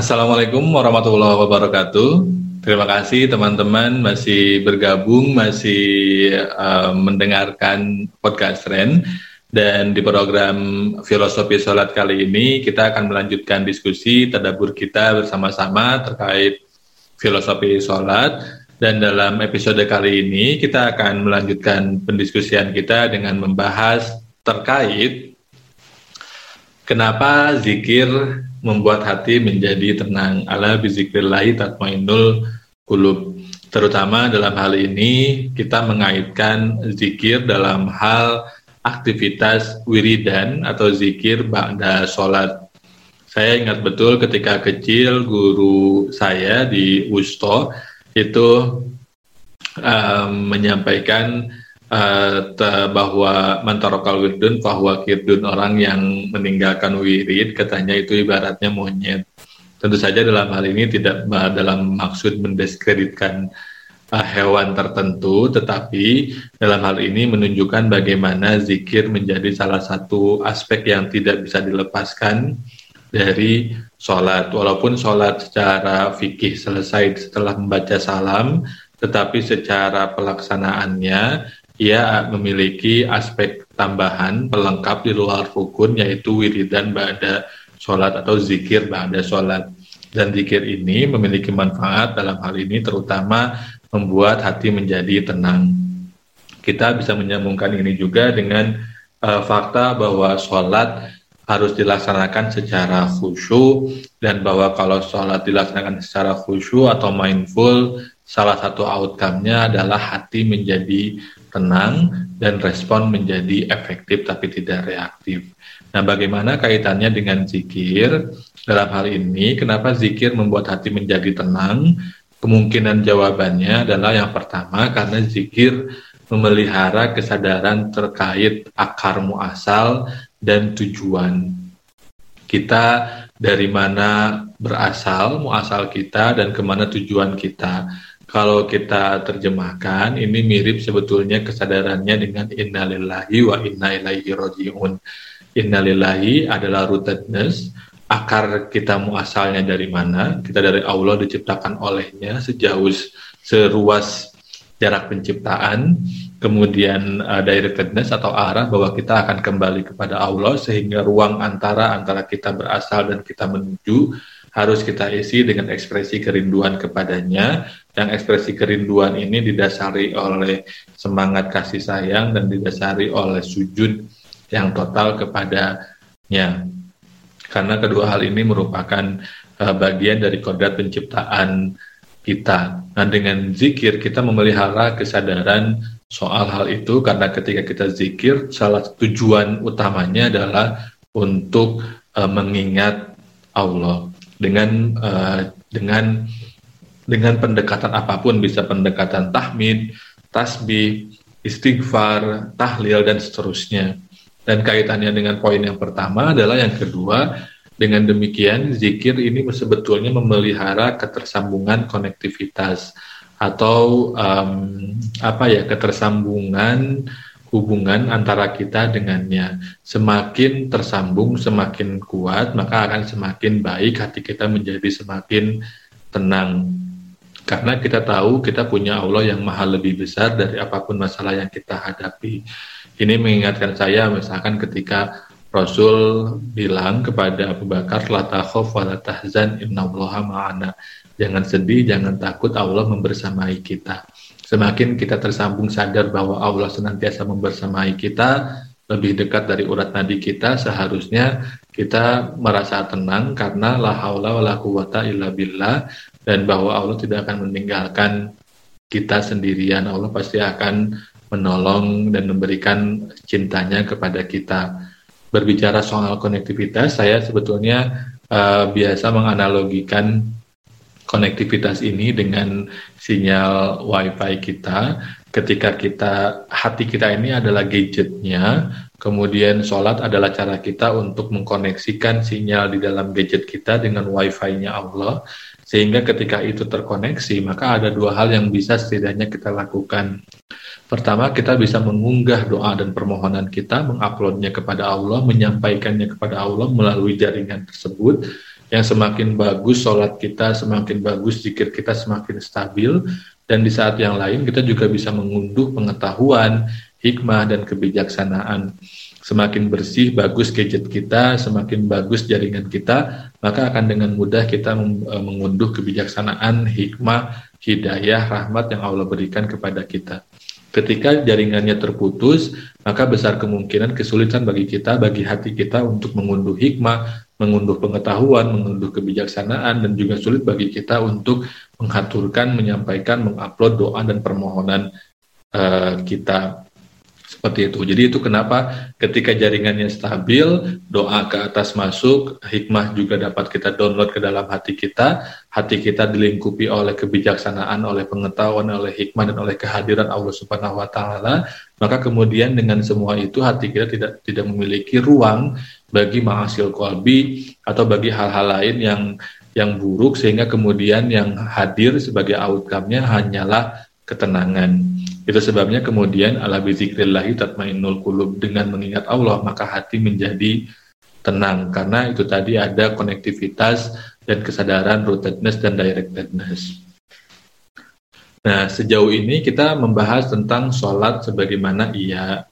Assalamualaikum warahmatullahi wabarakatuh. Terima kasih teman-teman masih bergabung, masih uh, mendengarkan podcast Ren. Dan di program Filosofi Sholat kali ini kita akan melanjutkan diskusi tadabur kita bersama-sama terkait filosofi sholat. Dan dalam episode kali ini kita akan melanjutkan pendiskusian kita dengan membahas terkait kenapa zikir membuat hati menjadi tenang. Ala bizikrillahi tatmainul kulub. Terutama dalam hal ini kita mengaitkan zikir dalam hal aktivitas wiridan atau zikir ba'da sholat. Saya ingat betul ketika kecil guru saya di Usto itu um, menyampaikan uh, bahwa mantarokal wirdun bahwa kirdun orang yang meninggalkan wirid katanya itu ibaratnya monyet. Tentu saja dalam hal ini tidak uh, dalam maksud mendiskreditkan uh, hewan tertentu, tetapi dalam hal ini menunjukkan bagaimana zikir menjadi salah satu aspek yang tidak bisa dilepaskan dari sholat. Walaupun sholat secara fikih selesai setelah membaca salam, tetapi secara pelaksanaannya ia memiliki aspek tambahan pelengkap di luar rukun yaitu wiridan ba'da sholat atau zikir ba'da sholat. Dan zikir ini memiliki manfaat dalam hal ini terutama membuat hati menjadi tenang. Kita bisa menyambungkan ini juga dengan uh, fakta bahwa sholat harus dilaksanakan secara khusyuk dan bahwa kalau sholat dilaksanakan secara khusyuk atau mindful, salah satu outcome-nya adalah hati menjadi tenang dan respon menjadi efektif tapi tidak reaktif. Nah, bagaimana kaitannya dengan zikir? Dalam hal ini, kenapa zikir membuat hati menjadi tenang? Kemungkinan jawabannya adalah yang pertama karena zikir memelihara kesadaran terkait akar muasal dan tujuan. Kita dari mana berasal, muasal kita, dan ke mana tujuan kita kalau kita terjemahkan ini mirip sebetulnya kesadarannya dengan innalillahi wa inna ilaihi rojiun. Innalillahi adalah rootedness, akar kita muasalnya dari mana? Kita dari Allah diciptakan olehnya sejauh seruas jarak penciptaan, kemudian uh, directedness atau arah bahwa kita akan kembali kepada Allah sehingga ruang antara antara kita berasal dan kita menuju harus kita isi dengan ekspresi kerinduan kepadanya. Yang ekspresi kerinduan ini didasari oleh semangat kasih sayang dan didasari oleh sujud yang total kepadanya. Karena kedua hal ini merupakan uh, bagian dari kodrat penciptaan kita. Nah, dengan zikir kita memelihara kesadaran soal hal itu karena ketika kita zikir salah tujuan utamanya adalah untuk uh, mengingat Allah dengan uh, dengan dengan pendekatan apa pun bisa pendekatan tahmid, tasbih, istighfar, tahlil dan seterusnya. Dan kaitannya dengan poin yang pertama adalah yang kedua, dengan demikian zikir ini sebetulnya memelihara ketersambungan konektivitas atau um, apa ya ketersambungan hubungan antara kita dengannya. Semakin tersambung, semakin kuat, maka akan semakin baik hati kita menjadi semakin tenang. Karena kita tahu kita punya Allah yang maha lebih besar dari apa pun masalah yang kita hadapi. Ini mengingatkan saya misalkan ketika Rasul bilang kepada Abu Bakar, La takhaf wa la tahzan ma'ana. Jangan sedih, jangan takut, Allah membersamai kita. Semakin kita tersambung sadar bahwa Allah senantiasa membersamai kita, lebih dekat dari urat nadi kita, seharusnya kita merasa tenang karena la haula wa la quwata illa billah dan bahwa Allah tidak akan meninggalkan kita sendirian. Allah pasti akan menolong dan memberikan cintanya kepada kita. Berbicara soal konektivitas, saya sebetulnya uh, biasa menganalogikan konektivitas ini dengan sinyal WiFi kita. Ketika kita hati kita ini adalah gadgetnya, kemudian sholat adalah cara kita untuk mengkoneksikan sinyal di dalam gadget kita dengan WiFi-nya Allah. Sehingga ketika itu terkoneksi, maka ada dua hal yang bisa setidaknya kita lakukan. Pertama, kita bisa mengunggah doa dan permohonan kita, menguploadnya kepada Allah, menyampaikannya kepada Allah melalui jaringan tersebut Yang semakin bagus sholat kita, semakin bagus zikir kita semakin stabil, dan di saat yang lain kita juga bisa mengunduh pengetahuan, hikmah, dan kebijaksanaan. Semakin bersih, bagus gadget kita, semakin bagus jaringan kita, maka akan dengan mudah kita e, mengunduh kebijaksanaan, hikmah, hidayah, rahmat yang Allah berikan kepada kita. Ketika jaringannya terputus, maka besar kemungkinan kesulitan bagi kita, bagi hati kita untuk mengunduh hikmah, mengunduh pengetahuan, mengunduh kebijaksanaan, dan juga sulit bagi kita untuk mengaturkan, menyampaikan, mengupload doa dan permohonan uh, kita seperti itu. Jadi itu kenapa ketika jaringannya stabil, doa ke atas masuk, hikmah juga dapat kita download ke dalam hati kita, hati kita dilingkupi oleh kebijaksanaan, oleh pengetahuan, oleh hikmah dan oleh kehadiran Allah Subhanahu wa taala, maka kemudian dengan semua itu hati kita tidak tidak memiliki ruang bagi ma'asil kolbi atau bagi hal-hal lain yang yang buruk sehingga kemudian yang hadir sebagai outcome-nya hanyalah ketenangan. Itu sebabnya kemudian ala bizikrillahi tatmainnul qulub dengan mengingat Allah maka hati menjadi tenang karena itu tadi ada konektivitas dan kesadaran rootedness dan directedness. Nah, sejauh ini kita membahas tentang sholat sebagaimana ia,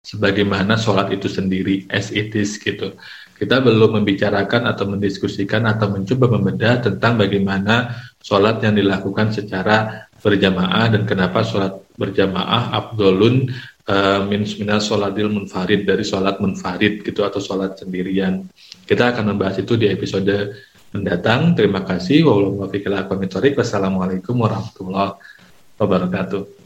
sebagaimana sholat itu sendiri, as it is gitu. Kita belum membicarakan atau mendiskusikan atau mencoba membedah tentang bagaimana sholat yang dilakukan secara berjamaah dan kenapa sholat berjamaah abdolun uh, min minas sholatil munfarid dari sholat munfarid gitu atau sholat sendirian. Kita akan membahas itu di episode mendatang. Terima kasih. Wassalamualaikum warahmatullahi wabarakatuh.